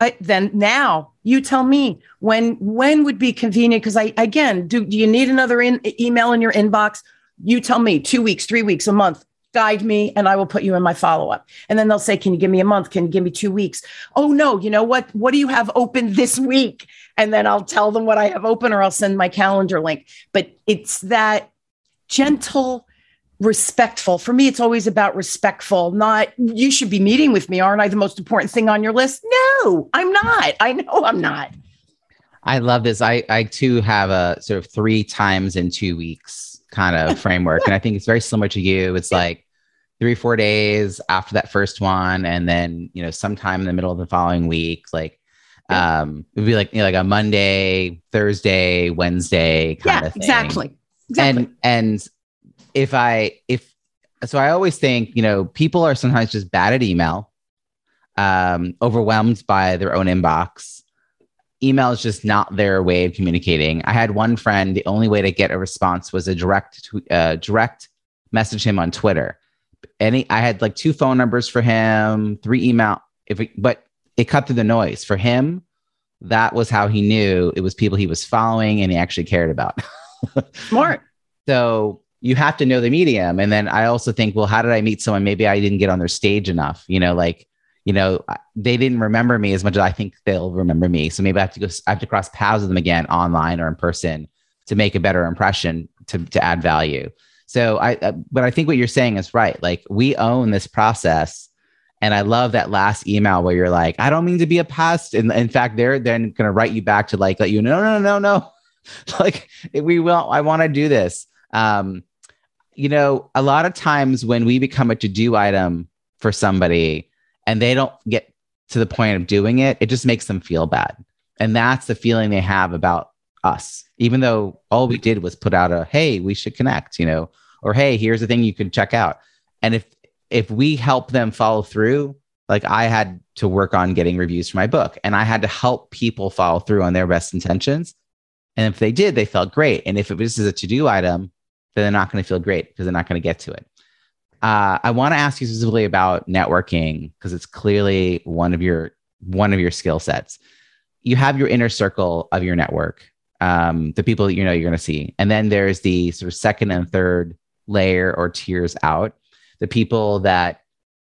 I, then now you tell me when when would be convenient because I again do, do you need another in, email in your inbox? You tell me two weeks, three weeks, a month. Guide me, and I will put you in my follow up. And then they'll say, "Can you give me a month? Can you give me two weeks?" Oh no, you know what? What do you have open this week? And then I'll tell them what I have open, or I'll send my calendar link. But it's that gentle respectful. For me, it's always about respectful, not you should be meeting with me. Aren't I the most important thing on your list? No, I'm not. I know I'm not. I love this. I, I too have a sort of three times in two weeks kind of framework. And I think it's very similar to you. It's like three, four days after that first one, and then, you know, sometime in the middle of the following week, like um it would be like you know, like a Monday, Thursday, Wednesday kind yeah, of thing. Exactly. Exactly. And and if I if so I always think, you know, people are sometimes just bad at email, um, overwhelmed by their own inbox email is just not their way of communicating. I had one friend, the only way to get a response was a direct uh, direct message him on Twitter. Any I had like two phone numbers for him, three email if but it cut through the noise. For him, that was how he knew it was people he was following and he actually cared about. Smart. so you have to know the medium. And then I also think, well, how did I meet someone? Maybe I didn't get on their stage enough. You know, like you know, they didn't remember me as much as I think they'll remember me. So maybe I have to go, I have to cross paths with them again online or in person to make a better impression to, to add value. So I, uh, but I think what you're saying is right. Like we own this process. And I love that last email where you're like, I don't mean to be a pest. And in fact, they're then going to write you back to like, let you, know, no, no, no, no. like we will, I want to do this. Um, you know, a lot of times when we become a to do item for somebody, and they don't get to the point of doing it, it just makes them feel bad. And that's the feeling they have about us, even though all we did was put out a, hey, we should connect, you know, or hey, here's the thing you can check out. And if, if we help them follow through, like I had to work on getting reviews for my book and I had to help people follow through on their best intentions. And if they did, they felt great. And if it was just a to do item, then they're not going to feel great because they're not going to get to it. Uh, I want to ask you specifically about networking because it's clearly one of your one of your skill sets. You have your inner circle of your network, um, the people that you know you're going to see, and then there's the sort of second and third layer or tiers out, the people that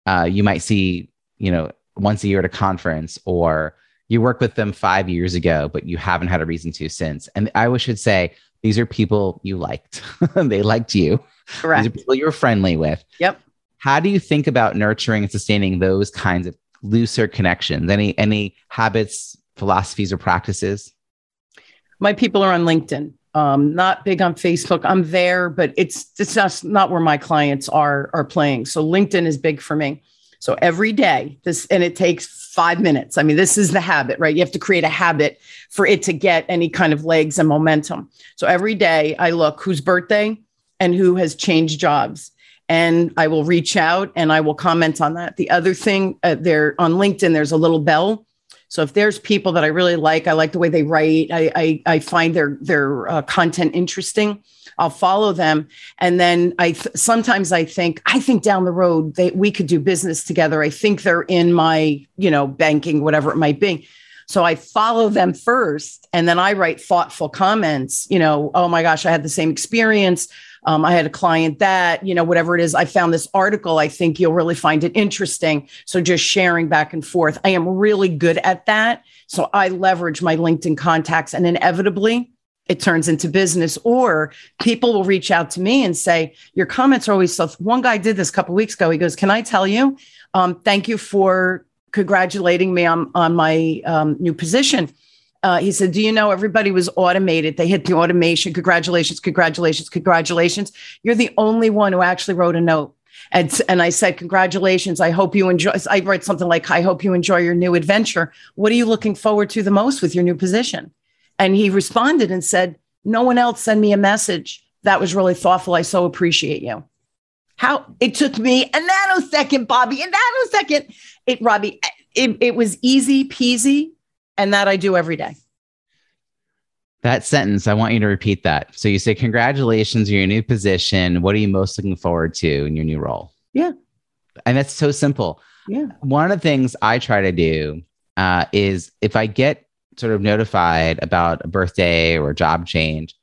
uh, you might see, you know, once a year at a conference, or you work with them five years ago, but you haven't had a reason to since. And I should say these are people you liked; they liked you Correct. These are people you're friendly with. Yep. How do you think about nurturing and sustaining those kinds of looser connections? Any any habits, philosophies, or practices? My people are on LinkedIn. Um, not big on Facebook. I'm there, but it's it's just not where my clients are are playing. So LinkedIn is big for me. So every day, this and it takes five minutes. I mean, this is the habit, right? You have to create a habit for it to get any kind of legs and momentum. So every day I look whose birthday, and who has changed jobs. And I will reach out and I will comment on that. The other thing uh, there on LinkedIn, there's a little bell. So if there's people that I really like, I like the way they write, I, I, I find their, their uh, content interesting. I'll follow them. And then I th- sometimes I think, I think down the road they, we could do business together. I think they're in my, you know, banking, whatever it might be. So I follow them first and then I write thoughtful comments, you know, oh my gosh, I had the same experience. Um, I had a client that, you know, whatever it is, I found this article. I think you'll really find it interesting. So just sharing back and forth. I am really good at that. So I leverage my LinkedIn contacts and inevitably it turns into business or people will reach out to me and say your comments are always so one guy did this a couple weeks ago he goes can i tell you um, thank you for congratulating me on, on my um, new position uh, he said, Do you know everybody was automated? They hit the automation. Congratulations, congratulations, congratulations. You're the only one who actually wrote a note. And, and I said, Congratulations. I hope you enjoy. I write something like, I hope you enjoy your new adventure. What are you looking forward to the most with your new position? And he responded and said, No one else send me a message. That was really thoughtful. I so appreciate you. How it took me a nanosecond, Bobby, a nanosecond. It, Robbie, it, it was easy peasy and that I do every day. That sentence, I want you to repeat that. So you say, Congratulations on your new position. What are you most looking forward to in your new role? Yeah. And that's so simple. Yeah. One of the things I try to do uh, is if I get sort of notified about a birthday or a job change,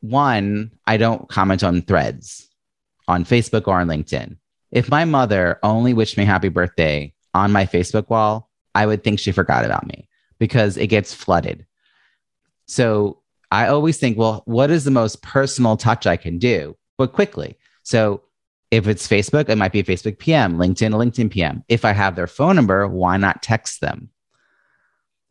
one, I don't comment on threads on Facebook or on LinkedIn. If my mother only wished me happy birthday on my Facebook wall, I would think she forgot about me because it gets flooded. So I always think, well, what is the most personal touch I can do, but quickly? So if it's Facebook, it might be a Facebook PM, LinkedIn, a LinkedIn PM. If I have their phone number, why not text them?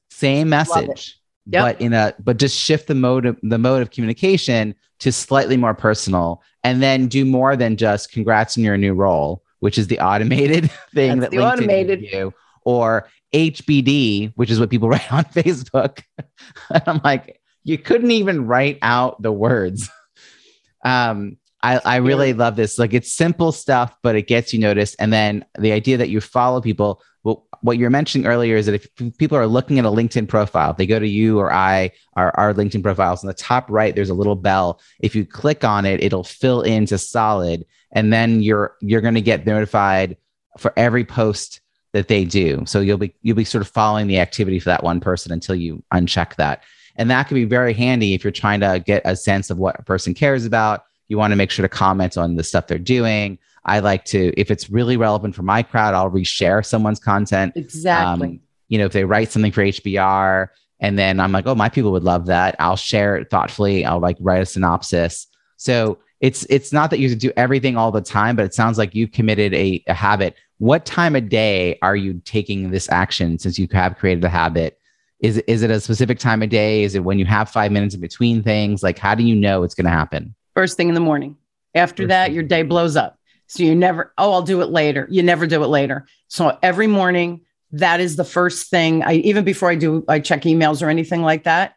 Same message. Yep. but in a but just shift the mode of the mode of communication to slightly more personal and then do more than just congrats on your new role which is the automated thing That's that LinkedIn automated. you or HBD which is what people write on Facebook and I'm like you couldn't even write out the words um I, I really love this. Like it's simple stuff, but it gets you noticed. And then the idea that you follow people. Well, what you're mentioning earlier is that if people are looking at a LinkedIn profile, they go to you or I, our, our LinkedIn profiles. On the top right, there's a little bell. If you click on it, it'll fill into solid, and then you're you're going to get notified for every post that they do. So you'll be you'll be sort of following the activity for that one person until you uncheck that. And that can be very handy if you're trying to get a sense of what a person cares about you want to make sure to comment on the stuff they're doing. I like to, if it's really relevant for my crowd, I'll reshare someone's content. Exactly. Um, you know, if they write something for HBR and then I'm like, oh, my people would love that. I'll share it thoughtfully. I'll like write a synopsis. So it's it's not that you do everything all the time, but it sounds like you've committed a, a habit. What time of day are you taking this action since you have created a habit? Is is it a specific time of day? Is it when you have five minutes in between things? Like, how do you know it's going to happen? First thing in the morning. After First that, your day blows up. So you never, oh, I'll do it later. You never do it later. So every morning, that is the first thing I, even before I do, I check emails or anything like that.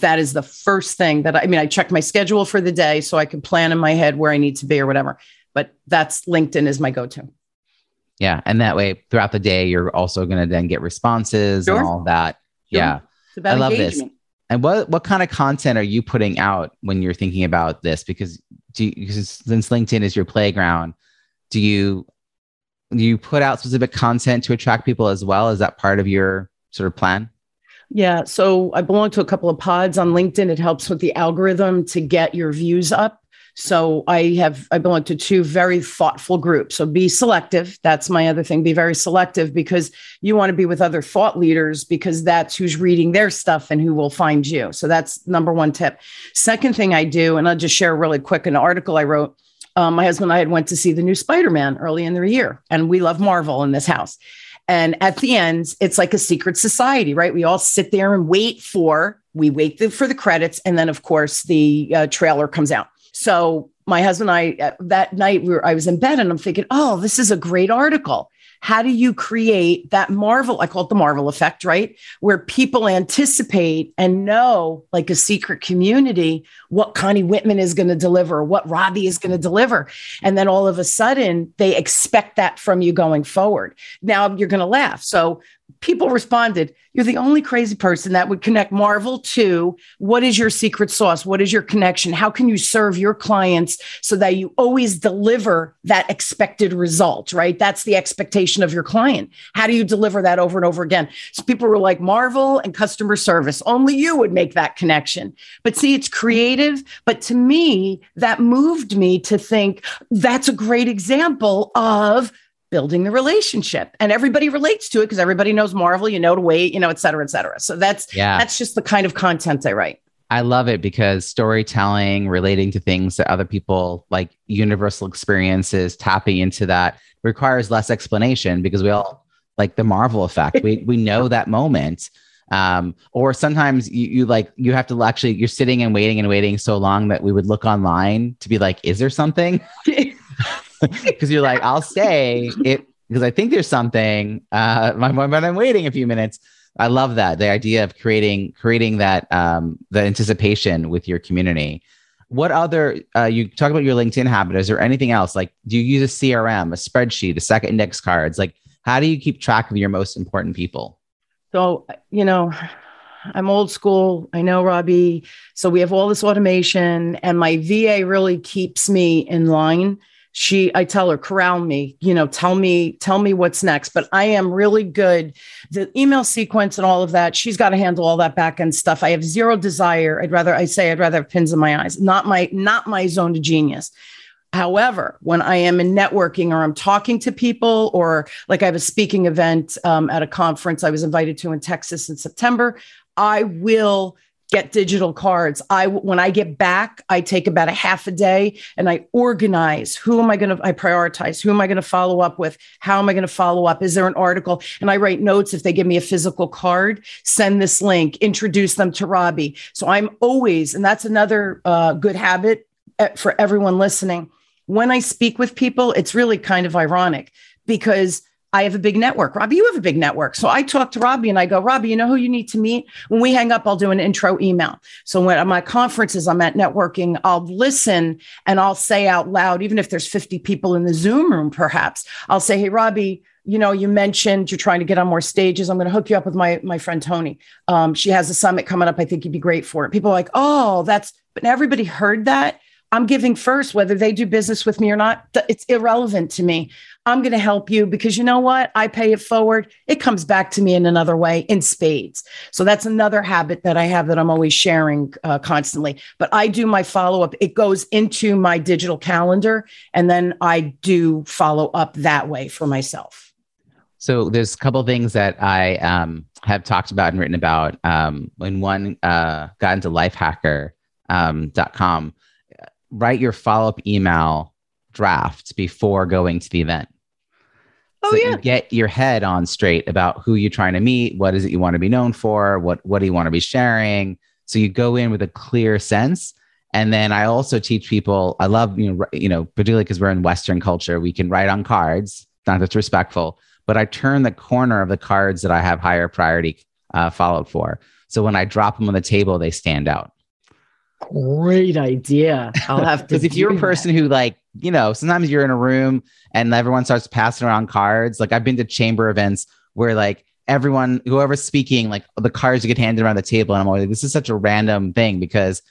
That is the first thing that I, I mean, I check my schedule for the day so I can plan in my head where I need to be or whatever. But that's LinkedIn is my go to. Yeah. And that way throughout the day, you're also going to then get responses Sure. and all that. Sure. Yeah. I love this. And what, what kind of content are you putting out when you're thinking about this? Because, do you, because since LinkedIn is your playground, do you, do you put out specific content to attract people as well? Is that part of your sort of plan? Yeah. So I belong to a couple of pods on LinkedIn. It helps with the algorithm to get your views up. So I have, I belong to two very thoughtful groups. So be selective. That's my other thing. Be very selective because you want to be with other thought leaders because that's who's reading their stuff and who will find you. So that's number one tip. Second thing I do, and I'll just share really quick an article I wrote. Um, my husband and I had went to see the new Spider-Man early in the year, and we love Marvel in this house. And at the end, it's like a secret society, right? We all sit there and wait for, we wait for the credits. And then, of course, the uh, trailer comes out. So my husband and I, uh, that night, we were, I was in bed and I'm thinking, oh, this is a great article. How do you create that Marvel? I call it the Marvel effect, right? Where people anticipate and know, like a secret community, what Connie Whitman is going to deliver, what Robbie is going to deliver. And then all of a sudden, they expect that from you going forward. Now you're going to laugh. So people responded, You're the only crazy person that would connect Marvel to what is your secret sauce? What is your connection? How can you serve your clients so that you always deliver that expected result, right? That's the expectation of your client. How do you deliver that over and over again? So people were like, Marvel and customer service, only you would make that connection. But see, it's creative. But to me, that moved me to think that's a great example of building the relationship and everybody relates to it because everybody knows marvel you know to wait you know et cetera et cetera so that's Yeah. that's just the kind of content i write I love it because storytelling, relating to things that other people like universal experiences, tapping into that requires less explanation because we all like the Marvel effect. we we know that moment. Um, or sometimes you, you like you have to actually you're sitting and waiting and waiting so long that we would look online to be like, is there something? Because you're like, I'll stay it because I think there's something. Uh, my but I'm waiting a few minutes. I love that the idea of creating creating that um, the anticipation with your community. What other uh, you talk about your LinkedIn habit? Is there anything else? Like, do you use a CRM, a spreadsheet, a second index cards? Like, how do you keep track of your most important people? so you know i'm old school i know robbie so we have all this automation and my va really keeps me in line she i tell her corral me you know tell me tell me what's next. But i am really good. The email sequence and all of that she's got to handle all that back end stuff. I have zero desire. I'd rather i say i'd rather have pins in my eyes. Not my not my zone of genius. However, when I am in networking or I'm talking to people, or like I have a speaking event um, at a conference I was invited to in Texas in September, I will get digital cards. I when I get back, I take about a half a day and I organize who am I going to I prioritize, who am I going to follow up with, how am I going to follow up? Is there an article? And I write notes if they give me a physical card, send this link, introduce them to Robbie. So I'm always and that's another uh, good habit eh, for everyone listening. When I speak with people, it's really kind of ironic because I have a big network. Robbie, you have a big network. So I talk to Robbie and I go, Robbie, you know who you need to meet? When we hang up, I'll do an intro email. So when at my conferences, I'm at networking, I'll listen and I'll say out loud, even if there's 50 people in the Zoom room, perhaps, I'll say, Hey, Robbie, you know, you mentioned you're trying to get on more stages. I'm going to hook you up with my my friend Tony. Um, she has a summit coming up. I think you'd be great for it. People are like, oh, that's. But everybody heard that. I'm giving first, whether they do business with me or not. It's irrelevant to me. I'm going to help you because you know what? I pay it forward. It comes back to me in another way in spades. So that's another habit that I have that I'm always sharing uh, constantly. But I do my follow up, it goes into my digital calendar, and then I do follow up that way for myself. So there's a couple things that I um, have talked about and written about. Um, when one uh, got into lifehacker.com, um, write your follow up email draft before going to the event. Oh so yeah. You get your head on straight about who you're trying to meet, what is it you want to be known for, what what do you want to be sharing. So you go in with a clear sense. And then I also teach people. I love you know you know particularly because we're in Western culture, we can write on cards. Not that's respectful, but I turn the corner of the cards that I have higher priority uh, followed for. So when I drop them on the table, they stand out. Great idea. I'll have to. Because if you're a person that. who like, you know, sometimes you're in a room and everyone starts passing around cards. Like I've been to chamber events where like everyone, whoever's speaking, like the cards get handed around the table, and I'm always like, this is such a random thing because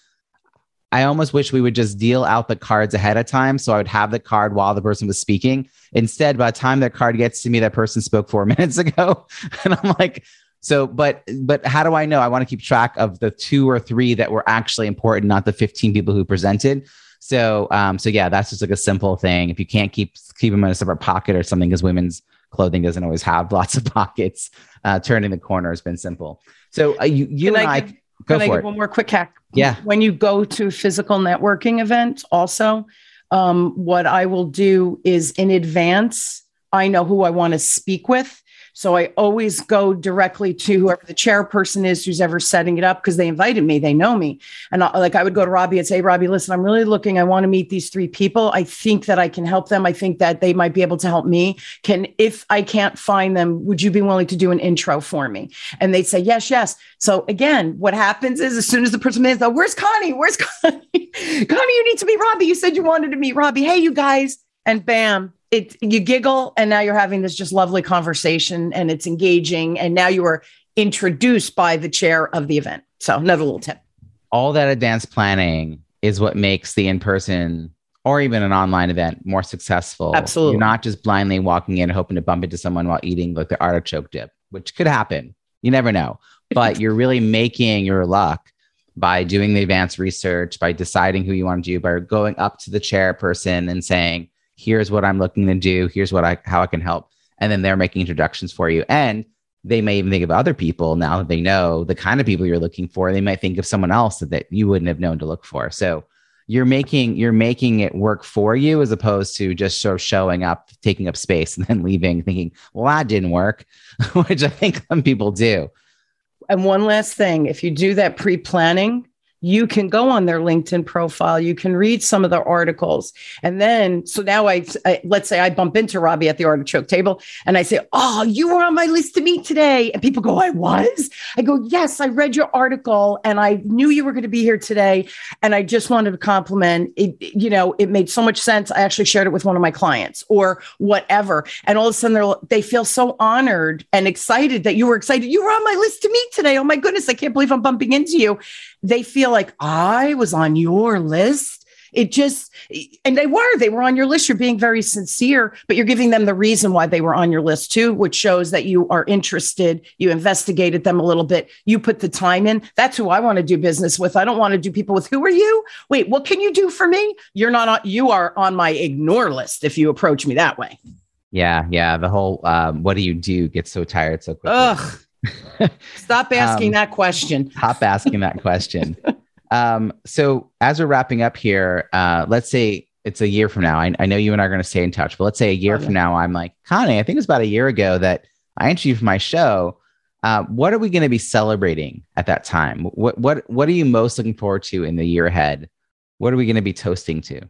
I almost wish we would just deal out the cards ahead of time. So I would have the card while the person was speaking. Instead, by the time that card gets to me, that person spoke four minutes ago. And I'm like, so, but but how do I know? I want to keep track of the two or three that were actually important, not the 15 people who presented. So, um, so yeah, that's just like a simple thing. If you can't keep keep them in a separate pocket or something, because women's clothing doesn't always have lots of pockets, uh, turning the corner has been simple. So, uh, you you Can and I, I, I go Can I for give it. one more quick hack? Yeah. When you go to physical networking events, also, um, what I will do is in advance, I know who I want to speak with. So I always go directly to whoever the chairperson is who's ever setting it up because they invited me, they know me. And I, like I would go to Robbie and say, Robbie, listen, I'm really looking, I want to meet these three people. I think that I can help them. I think that they might be able to help me. Can, if I can't find them, would you be willing to do an intro for me? And they'd say, yes, yes. So again, what happens is as soon as the person is, oh, where's Connie? Where's Connie? Connie, you need to meet Robbie. You said you wanted to meet Robbie. Hey, you guys. And bam, it you giggle and now you're having this just lovely conversation and it's engaging and now you are introduced by the chair of the event so another little tip all that advanced planning is what makes the in-person or even an online event more successful. Absolutely. You're not just blindly walking in hoping to bump into someone while eating like the artichoke dip, which could happen. You never know. But you're really making your luck by doing the advanced research, by deciding who you want to do, by going up to the chairperson and saying, here's what I'm looking to do, here's what I how I can help. And then they're making introductions for you. And they may even think of other people now that they know the kind of people you're looking for. They might think of someone else that, you wouldn't have known to look for. So you're making you're making it work for you as opposed to just sort of showing up, taking up space, and then leaving, thinking, "Well, that didn't work," which I think some people do. And one last thing if you do that pre planning, you can go on their LinkedIn profile. You can read some of their articles. And then, so now I, I, let's say I bump into Robbie at the artichoke table and I say, Oh, you were on my list to meet today. And people go, I was. I go, Yes, I read your article and I knew you were going to be here today. And I just wanted to compliment it. You know, it made so much sense. I actually shared it with one of my clients or whatever. And all of a sudden they're, they feel so honored and excited that you were excited. You were on my list to meet today. Oh my goodness. I can't believe I'm bumping into you. They feel like I was on your list. It just, and they were, they were on your list. You're being very sincere, but you're giving them the reason why they were on your list too, which shows that you are interested. You investigated them a little bit. You put the time in. That's who I want to do business with. I don't want to do people with who are you? Wait, what can you do for me? You're not on, you are on my ignore list if you approach me that way. Yeah, yeah. The whole um, "what do you do?" gets so tired so quickly. Ugh. Stop asking um, that question. Stop asking that question. um, so as we're wrapping up here, uh, let's say it's a year from now. I, I know you and I are going to stay in touch, but let's say a year from now, I'm like, Connie, I think it was about a year ago that I interviewed for my show. Uh, what are we going to be celebrating at that time? What what what are you most looking forward to in the year ahead? What are we going to be toasting to?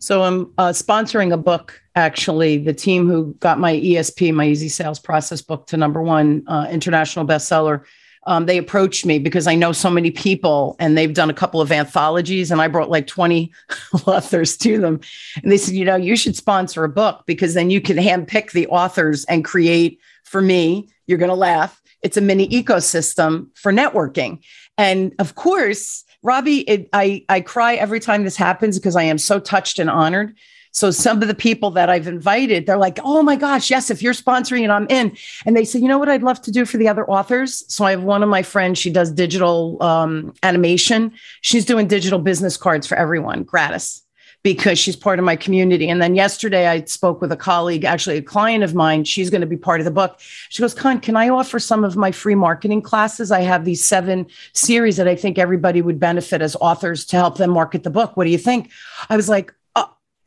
So I'm uh, sponsoring a book. Actually, the team who got my ESP, my Easy Sales Process book, to number one uh, international bestseller. Um, they approached me because I know so many people, and they've done a couple of anthologies, and I brought like 20 authors to them, and they said, you know, you should sponsor a book because then you can handpick the authors and create. For me, you're going to laugh. It's a mini ecosystem for networking, and of course Robbie, it, I, I cry every time this happens because I am so touched and honored. So some of the people that I've invited, they're like, oh my gosh, yes, if you're sponsoring it, I'm in. And they say, you know what I'd love to do for the other authors? So I have one of my friends, she does digital um, animation. She's doing digital business cards for everyone gratis because she's part of my community. And then yesterday I spoke with a colleague, actually a client of mine. She's going to be part of the book. She goes, Con, can I offer some of my free marketing classes? I have these seven series that I think everybody would benefit as authors to help them market the book. What do you think? I was like,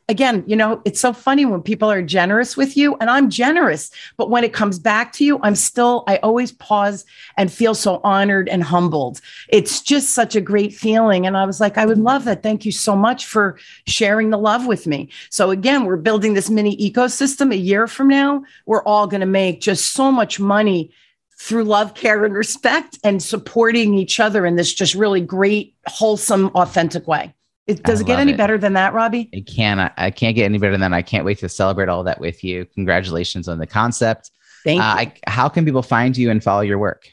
again, you know, it's so funny when people are generous with you, and I'm generous, but when it comes back to you, I'm still, I always pause and feel so honored and humbled. It's just such a great feeling. And I was like, I would love that. Thank you so much for sharing the love with me. So, again, we're building this mini ecosystem. A year from now, we're all going to make just so much money through love, care, and respect and supporting each other in this just really great, wholesome, authentic way. It, does it get any it. better than that, Robbie? It can. I, I, can't get any better than that. I can't wait to celebrate all that with you. Congratulations on the concept. Thank uh, you. I, how can people find you and follow your work?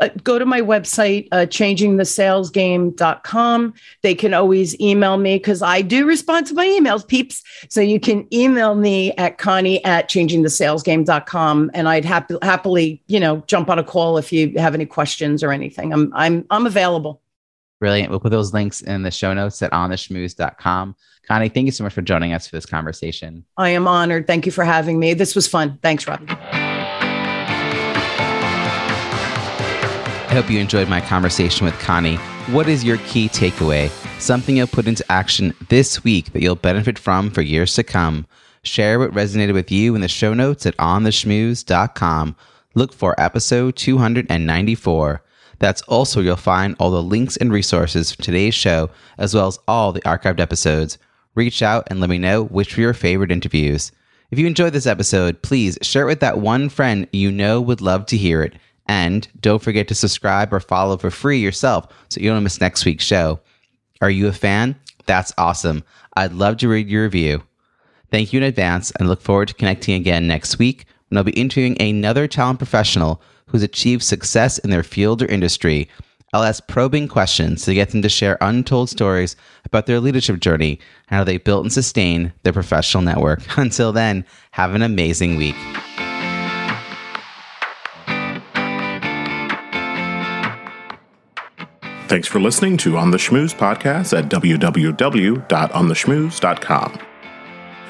Uh, go to my website, uh, changingthesalesgame.com. They can always email me because I do respond to my emails, peeps. So you can email me at Connie at changingthesalesgame.com. And I'd happy, happily, you know, jump on a call if you have any questions or anything. I'm, I'm, I'm available. Brilliant. We'll put those links in the show notes at ontheschmooze.com. Connie, thank you so much for joining us for this conversation. I am honored. Thank you for having me. This was fun. Thanks, Rob. I hope you enjoyed my conversation with Connie. What is your key takeaway? Something you'll put into action this week that you'll benefit from for years to come. Share what resonated with you in the show notes at ontheschmooze.com. Look for episode 294. That's also you'll find all the links and resources for today's show, as well as all the archived episodes. Reach out and let me know which were your favorite interviews. If you enjoyed this episode, please share it with that one friend you know would love to hear it. And don't forget to subscribe or follow for free yourself so you don't miss next week's show. Are you a fan? That's awesome. I'd love to read your review. Thank you in advance and look forward to connecting again next week when I'll be interviewing another talent professional who's achieved success in their field or industry. I'll ask probing questions to get them to share untold stories about their leadership journey and how they built and sustained their professional network. Until then, have an amazing week. Thanks for listening to On the Schmooze podcast at www.ontheschmooze.com.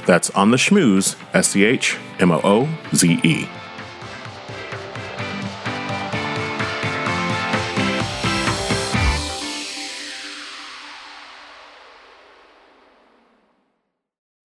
That's On the Schmooze, S C H M O O Z E.